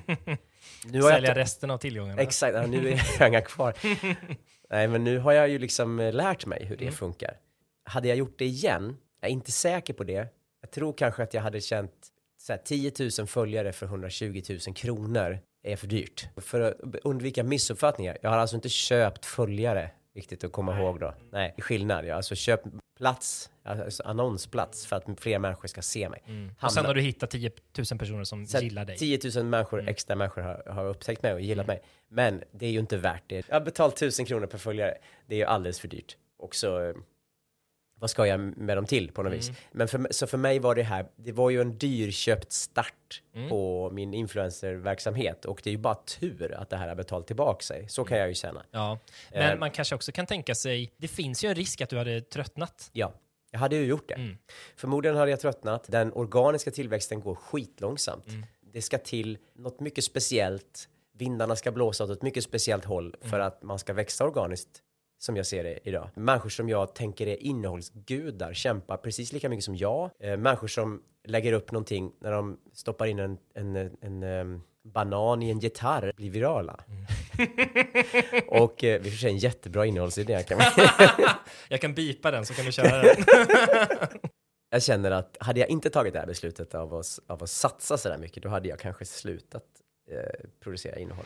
Nu har jag Sälja inte- resten av tillgångarna. Exakt, ja, nu är jag inga kvar. Nej, men nu har jag ju liksom eh, lärt mig hur det Mm. funkar. Hade jag gjort det igen, jag är inte säker på det. Jag tror kanske att jag hade känt så här, 10 000 följare för 120 000 kronor är för dyrt. För att undvika missuppfattningar, jag har alltså inte köpt följare, viktigt att komma ihåg då. Nej, skillnad. Jag har alltså köpt plats, alltså annonsplats för att fler människor ska se mig. Mm. Och sen har du hittat 10 000 personer som så gillar dig. 10 000 människor, Mm. extra människor har, har upptäckt mig och gillat mig. Men det är ju inte värt det. Jag har betalt 1000 kronor per följare. Det är ju alldeles för dyrt. Och så, eh, vad ska jag med dem till på något vis? Men för, så för mig var det här, det var ju en dyrköpt start Mm. på min influencerverksamhet. Och det är ju bara tur att det här har betalt tillbaka sig. Så kan jag ju känna. Ja, men Eh. man kanske också kan tänka sig, det finns ju en risk att du hade tröttnat. Ja, jag hade ju gjort det. Mm. Förmodligen hade jag tröttnat. Den organiska tillväxten går skitlångsamt. Mm. Det ska till något mycket speciellt. Vindarna ska blåsa åt ett mycket speciellt håll Mm. för att man ska växa organiskt som jag ser det idag. Människor som jag tänker är innehållsgudar kämpar precis lika mycket som jag. Eh, människor som lägger upp någonting när de stoppar in en, en, en, em, banan i en gitarr blir virala. Mm. och eh, vi får se en jättebra innehållsidé. Kan Jag kan bipa den så kan du köra den. jag känner att hade jag inte tagit det här beslutet av att, av att satsa så där mycket, då hade jag kanske slutat eh, producera innehåll.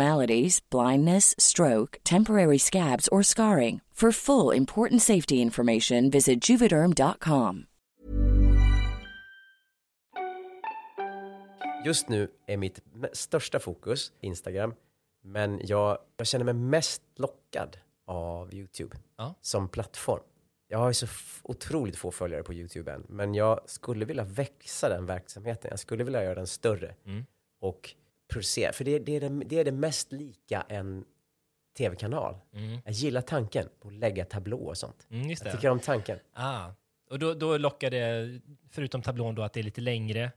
abnormalities, blindness, stroke, temporary scabs, or scarring. For full important safety information, visit juvederm.com. Just nu är mitt största fokus Instagram, men jag, jag känner mig mest lockad av YouTube Ja. som plattform. Jag har ju så otroligt få följare på YouTube än, men jag skulle vilja växa den verksamheten. Jag skulle vilja göra den större Mm. och producera, för det, det, är det, det är det mest lika en tv-kanal. Mm. Jag gillar tanken på att lägga tablå och sånt. Mm, Jag tycker om tanken. Ah. Och då, då lockar det, förutom tablån då, att det är lite längre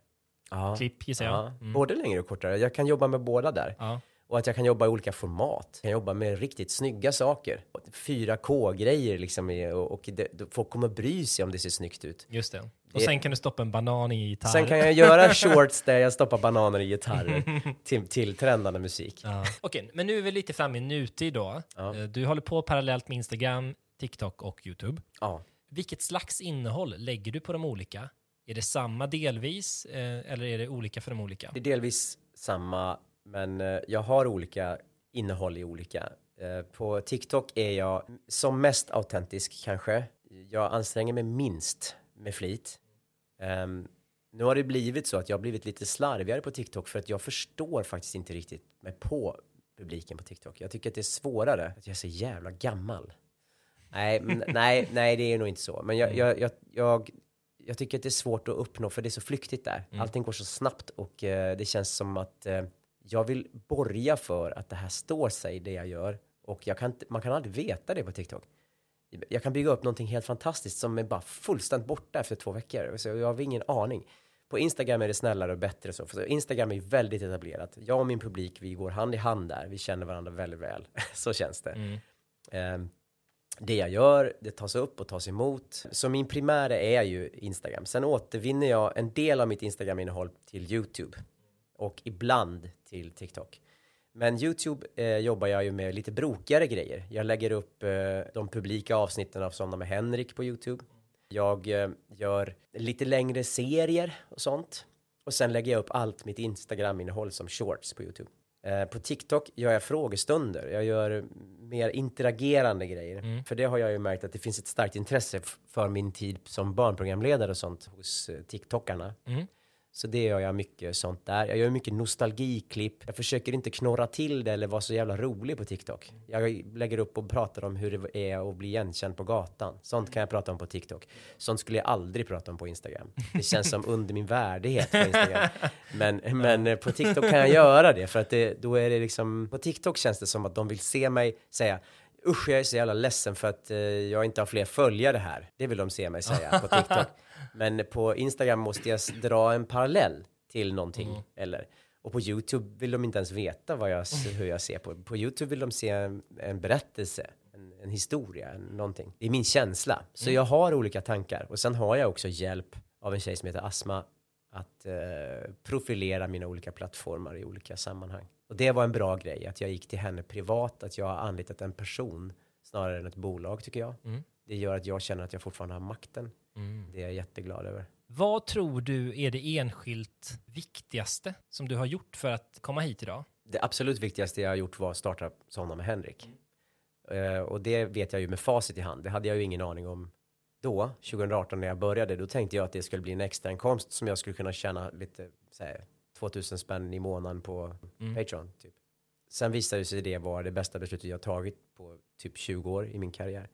Ja. klipp gissar jag. Ja. Mm. Både längre och kortare. Jag kan jobba med båda där. Ja. Och att jag kan jobba i olika format. Jag kan jobba med riktigt snygga saker. 4K-grejer liksom. Och, och det, folk kommer bry sig om det ser snyggt ut. Just det. Och sen kan du stoppa en banan i gitarr. Sen kan jag göra shorts där jag stoppar bananer i gitarrer till, till trendande musik. Ja. Okej, men nu är vi lite framme i nutid då. Ja. Eh, Du håller på parallellt med Instagram, TikTok och YouTube. Ja. Vilket slags innehåll lägger du på de olika? Är det samma delvis eh, eller är det olika för de olika? Det är delvis samma, men eh, jag har olika innehåll i olika. På TikTok är jag som mest autentisk kanske. Jag anstränger mig minst med flit. Ehm, nu har det blivit så att jag har blivit lite slarvigare på TikTok för att jag förstår faktiskt inte riktigt mig på publiken på TikTok. Jag tycker att det är svårare att jag är så jävla gammal. Nej, nej, nej, det är nog inte så. Men jag, jag, jag, jag, jag tycker att det är svårt att uppnå för det är så flyktigt där. Allting går så snabbt och eh, det känns som att eh, jag vill borga för att det här står sig, det jag gör. Och jag kan man kan aldrig veta det på TikTok. Jag kan bygga upp någonting helt fantastiskt som är bara fullständigt borta efter två veckor. Så jag har ingen aning. På Instagram är det snällare och bättre så. För Instagram är väldigt etablerat. Jag och min publik, vi går hand i hand där. Vi känner varandra väldigt väl. så känns det. Mm. Ehm, det jag gör, det tas upp och tas emot. Så min primära är ju Instagram. Sen återvinner jag en del av mitt Instagram-innehåll till YouTube. Och ibland till TikTok. Men YouTube eh, jobbar jag ju med lite brokigare grejer. Jag lägger upp eh, de publika avsnitten av Somna med Henrik på YouTube. Jag eh, gör lite längre serier och sånt. Och sen lägger jag upp allt mitt Instagram-innehåll som shorts på YouTube. Eh, på TikTok gör jag frågestunder. Jag gör mer interagerande grejer. Mm. För det har jag ju märkt att det finns ett starkt intresse för min tid som barnprogramledare och sånt hos eh, TikTokarna. Mm. Så det gör jag mycket sånt där. Jag gör mycket nostalgiklipp. Jag försöker inte knorra till det eller vara så jävla rolig på TikTok. Jag lägger upp och pratar om hur det är att bli igenkänd på gatan. Sånt kan jag prata om på TikTok. Sånt skulle jag aldrig prata om på Instagram. Det känns som under min värdighet på Instagram. Men, men eh, på TikTok kan jag göra det för att det, då är det liksom, på TikTok känns det som att de vill se mig säga Usch, jag är så jävla ledsen för att eh, jag inte har fler följare här. Det vill de se mig säga på TikTok. Men på Instagram måste jag dra en parallell till någonting. Eller, och på YouTube vill de inte ens veta vad jag, hur jag ser på. På YouTube vill de se en, en berättelse, en, en historia, någonting. Det är min känsla. Så jag har olika tankar. Och sen har jag också hjälp av en tjej som heter Asma att eh, profilera mina olika plattformar i olika sammanhang. Och det var en bra grej, att jag gick till henne privat, att jag har anlitat en person snarare än ett bolag tycker jag. Mm. Det gör att jag känner att jag fortfarande har makten. Mm. Det är jag jätteglad över. Vad tror du är det enskilt viktigaste som du har gjort för att komma hit idag? Det absolut viktigaste jag har gjort var att starta Somna med Henrik. Eh, och det vet jag ju med facit i hand. Det hade jag ju ingen aning om då, 2018 när jag började. Då tänkte jag att det skulle bli en extra inkomst som jag skulle kunna tjäna lite, så här, 2000 spänn i månaden på Mm. Patreon. Typ. Sen visade sig det vara det bästa beslutet jag tagit på typ 20 år i min karriär.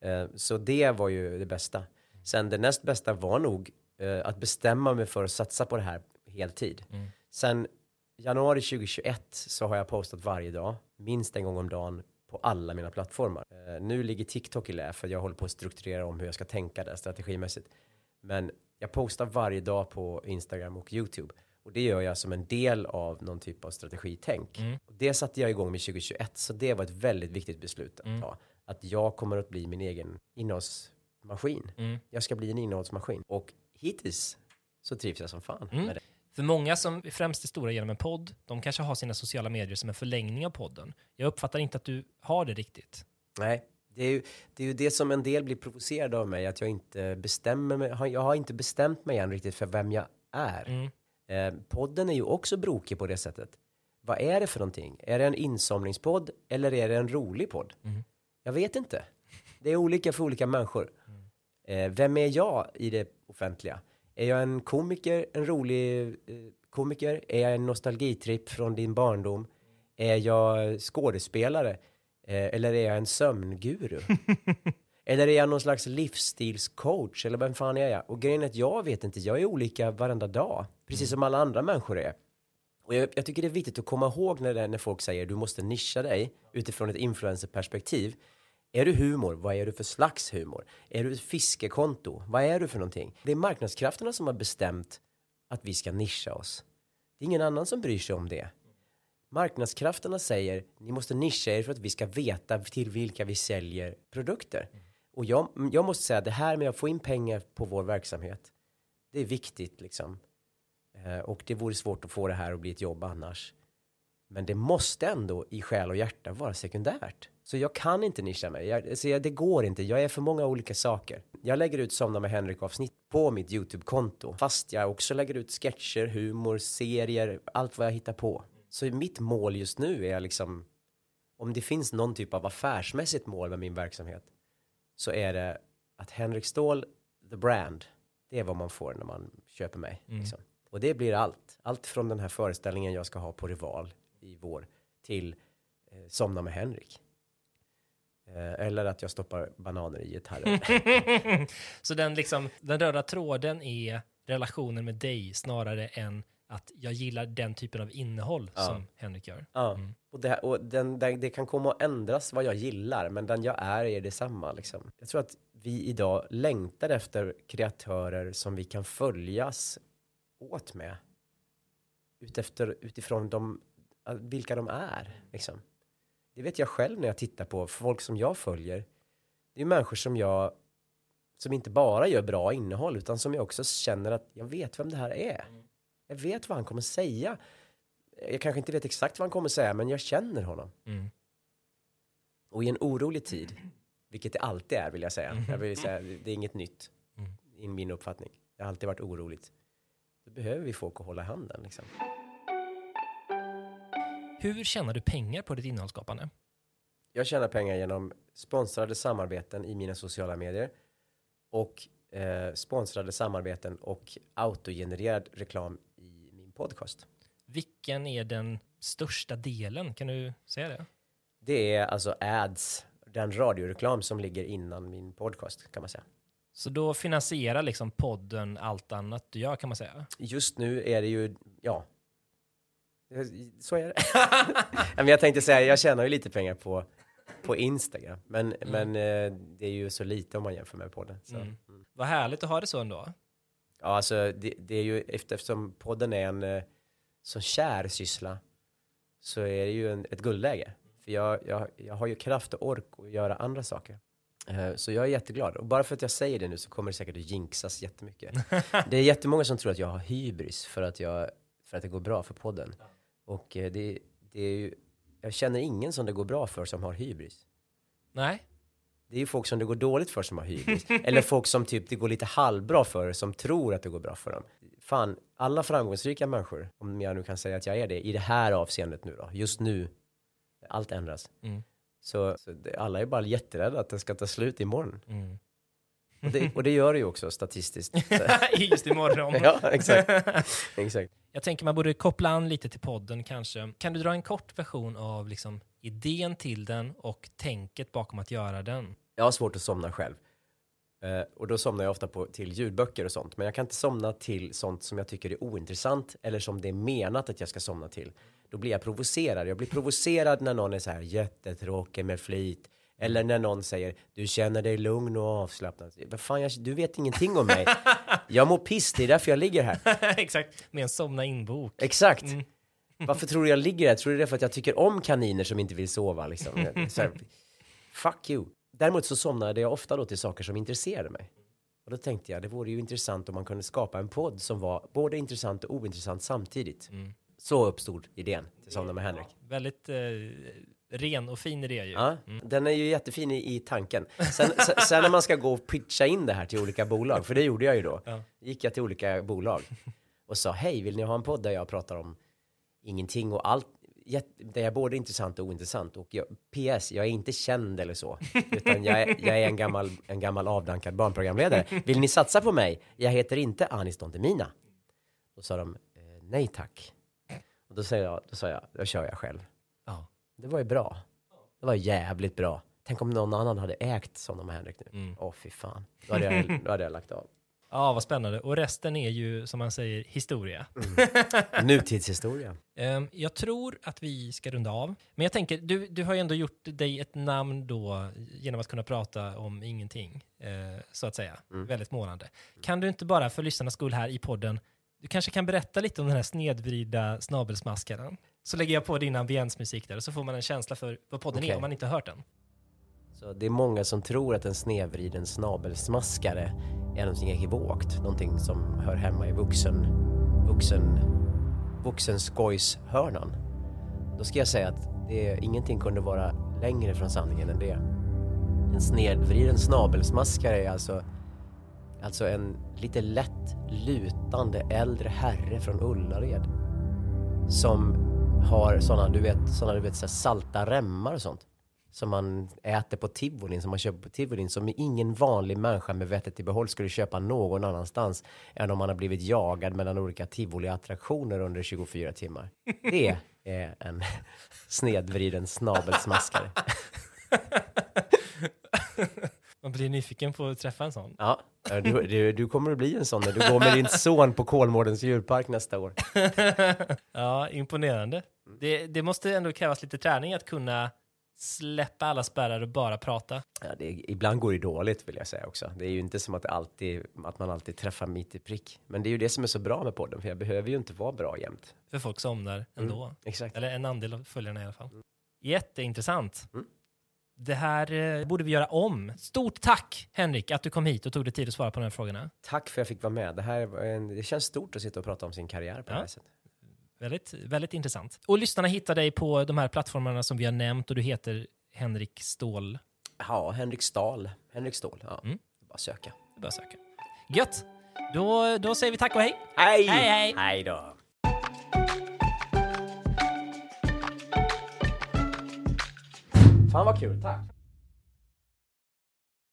Eh, så det var ju det bästa. Sen det näst bästa var nog eh, att bestämma mig för att satsa på det här heltid. Mm. Sen januari 2021 så har jag postat varje dag, minst en gång om dagen på alla mina plattformar. Eh, nu ligger TikTok i lä för jag håller på att strukturera om hur jag ska tänka där strategimässigt. Men jag postar varje dag på Instagram och YouTube. Och det gör jag som en del av någon typ av strategitänk. Mm. Och det satte jag igång med 2021, så det var ett väldigt viktigt beslut att Mm. ta. Att jag kommer att bli min egen innehållsmaskin. Mm. Jag ska bli en innehållsmaskin. Och hittills så trivs jag som fan Mm. med det. För många som främst är stora genom en podd, de kanske har sina sociala medier som en förlängning av podden. Jag uppfattar inte att du har det riktigt. Nej, det är, ju, det är ju det som en del blir provocerade av mig, att jag inte bestämmer mig. Jag har inte bestämt mig än riktigt för vem jag är. Mm. Eh, podden är ju också brokig på det sättet. vad är det för någonting? Är det en insomningspodd eller är det en rolig podd? Jag vet inte. Det är olika för olika människor. Eh, vem är jag i det offentliga? Är jag en komiker, en rolig eh, komiker? Är jag en nostalgitripp från din barndom? Är jag skådespelare? Eh, eller är jag en sömnguru? eller är jag någon slags livsstilscoach? Eller vem fan är jag? Och grejen är att jag vet inte, jag är olika varenda dag. Precis som alla andra människor är. Och jag, jag tycker det är viktigt att komma ihåg när, det, när folk säger du måste nischa dig utifrån ett influencerperspektiv. Är du humor? Vad är du för slags humor? Är du ett fiskekonto? Vad är du för någonting? Det är marknadskrafterna som har bestämt att vi ska nischa oss. Det är ingen annan som bryr sig om det. Marknadskrafterna säger ni måste nischa er för att vi ska veta till vilka vi säljer produkter. Och jag, jag måste säga det här med att få in pengar på vår verksamhet. Det är viktigt liksom. Eh, och det vore svårt att få det här att bli ett jobb annars. Men det måste ändå i själ och hjärta vara sekundärt. Så jag kan inte nischa mig. Jag, så jag, det går inte. Jag är för många olika saker. Jag lägger ut Somna med Henrik avsnitt på mitt YouTube-konto. Fast jag också lägger ut sketcher, humor, serier, allt vad jag hittar på. Så mitt mål just nu är liksom, om det finns någon typ av affärsmässigt mål med min verksamhet, så är det att Henrik Ståhl, the brand, det är vad man får när man köper mig. Liksom. Och det blir allt. Allt från den här föreställningen jag ska ha på Rival i vår till eh, Somna med Henrik. Eh, eller att jag stoppar bananer i gitarren. Så den, liksom, den röda tråden är relationen med dig snarare än att jag gillar den typen av innehåll Ja. som Henrik gör. ja. Och, det, och den, den, det kan komma att ändras vad jag gillar, men den jag är är detsamma. Liksom. Jag tror att vi idag längtar efter kreatörer som vi kan följas åt med. Utefter, utifrån de, vilka de är. Liksom. Det vet jag själv när jag tittar på folk som jag följer. Det är människor som jag som inte bara gör bra innehåll utan som jag också känner att jag vet vem det här är. Jag vet vad han kommer säga. Jag kanske inte vet exakt vad han kommer säga men jag känner honom. Mm. Och i en orolig tid, vilket det alltid är vill jag säga. Jag vill säga det är inget nytt i min uppfattning. Det har alltid varit oroligt. Då behöver vi folk att hålla i handen liksom. Hur tjänar du pengar på ditt innehållsskapande? Jag tjänar pengar genom sponsrade samarbeten i mina sociala medier och eh, sponsrade samarbeten och autogenererad reklam i min podcast. Vilken är den största delen? Kan du säga det? Det är alltså ads, den radioreklam som ligger innan min podcast kan man säga. Så då finansierar liksom podden allt annat du gör kan man säga? Just nu är det ju, ja. Så är det. men jag tänkte säga, jag tjänar ju lite pengar på, på Instagram. Men, men eh, det är ju så lite om man jämför med podden. Så. Mm. Vad härligt att ha det så ändå. Ja, alltså det, det är ju eftersom podden är en eh, så kär syssla så är det ju en, ett guldläge. För jag, jag, jag har ju kraft och ork att göra andra saker. Eh, Så jag är jätteglad. Och bara för att jag säger det nu så kommer det säkert att jinxas jättemycket. Det är jättemånga som tror att jag har hybris för att, jag, för att det går bra för podden. Och eh, det, det är ju, jag känner ingen som det går bra för som har hybris. Nej, Det är ju folk som det går dåligt för som har hybris. Eller folk som typ det går lite halvbra för som tror att det går bra för dem. Fan, alla framgångsrika människor, om jag nu kan säga att jag är det, i det här avseendet nu då, just nu, allt ändras. Mm. Så, så det, alla är bara jätterädda att det ska ta slut imorgon. Mm. Och det, och det gör det ju också statistiskt. just imorgon. ja, exakt. exakt. Jag tänker man borde koppla an lite till podden kanske. Kan du dra en kort version av liksom idén till den och tänket bakom att göra den? Jag har svårt att somna själv. Eh, och då somnar jag ofta på, till ljudböcker och sånt. Men jag kan inte somna till sånt som jag tycker är ointressant eller som det är menat att jag ska somna till. Då blir jag provocerad. Jag blir provocerad när någon är så här jättetråkig med flit. Eller när någon säger du känner dig lugn och avslappnad. Vad fan, jag, du vet ingenting om mig. Jag mår piss, det är därför jag ligger här. Exakt, med en somna in-bok. Exakt. Mm. Varför tror du jag ligger här? Tror du det är för att jag tycker om kaniner som inte vill sova? Liksom? Så här, fuck you. Däremot så somnade jag ofta då till saker som intresserade mig. Och då tänkte jag, det vore ju intressant om man kunde skapa en podd som var både intressant och ointressant samtidigt. Mm. Så uppstod idén till Somna med Henrik. Väldigt eh, ren och fin idé ju. Ja, Den är ju jättefin i, i tanken. Sen, sen, sen när man ska gå och pitcha in det här till olika bolag, för det gjorde jag ju då, Ja. gick jag till olika bolag och sa hej, vill ni ha en podd där jag pratar om ingenting och allt, det är både intressant och ointressant. Och jag, PS, jag är inte känd eller så. Utan jag är, jag är en, gammal, en gammal avdankad barnprogramledare. Vill ni satsa på mig? Jag heter inte Anis Don Demina. Då sa de, eh, nej tack. Och då sa jag, då sa jag, då kör jag själv. Det var ju bra. Det var jävligt bra. Tänk om någon annan hade ägt sådana med Henrik nu. Åh fy fan. Då hade, jag, då hade jag lagt av. ja, vad spännande. Och resten är ju, som man säger, historia. Nutidshistoria. Ehm, jag tror att vi ska runda av. Men jag tänker, du, du har ju ändå gjort dig ett namn då genom att kunna prata om ingenting, eh, så att säga. Väldigt målande. Kan du inte bara för lyssnarnas skull här i podden, du kanske kan berätta lite om den här snedvridda snabelsmaskaren? Så lägger jag på din ambiensmusik där och så får man en känsla för vad podden är Okej. om man inte har hört den. Så det är många som tror att en snedvriden snabelsmaskare är någonting ekivokt. Någonting som hör hemma i vuxen, vuxen, vuxenskojshörnan. Då ska jag säga att det, ingenting kunde vara längre från sanningen än det. En snedvriden snabelsmaskare är alltså, alltså en lite lätt lutande äldre herre från Ullared. Som har sådana, du vet, såna, du vet så salta remmar och sånt som man äter på tivolin, som man köper på tivolin, som ingen vanlig människa med vettet i behåll skulle köpa någon annanstans än om man har blivit jagad mellan olika tivoliattraktioner under 24 timmar. Det är en snedvriden snabelsmaskare. Man blir nyfiken på att träffa en sån. Ja, du, du, du kommer att bli en sån när du går med din son på Kolmårdens djurpark nästa år. Ja, imponerande. Det, det måste ändå krävas lite träning att kunna släppa alla spärrar och bara prata. Ja, det, ibland går det dåligt vill jag säga också. Det är ju inte som att, det alltid, att man alltid träffar mitt i prick. Men det är ju det som är så bra med podden, för jag behöver ju inte vara bra jämt. För folk somnar ändå. Exakt. Eller en andel av följarna i alla fall. Jätteintressant. Mm. Det här eh, borde vi göra om. Stort tack Henrik att du kom hit och tog dig tid att svara på de här frågorna. Tack för att jag fick vara med. Det, här det känns stort att sitta och prata om sin karriär på det Ja. här sättet. Väldigt, väldigt intressant. Och lyssnarna hittar dig på de här plattformarna som vi har nämnt och du heter Henrik Ståhl. Ja, Henrik Stahl. Henrik Ståhl. Ja, Mm. bara söka. Bara söka. Gött! Då, då säger vi tack och hej. Hej! Hej, hej! Hej då! Fan vad kul, tack!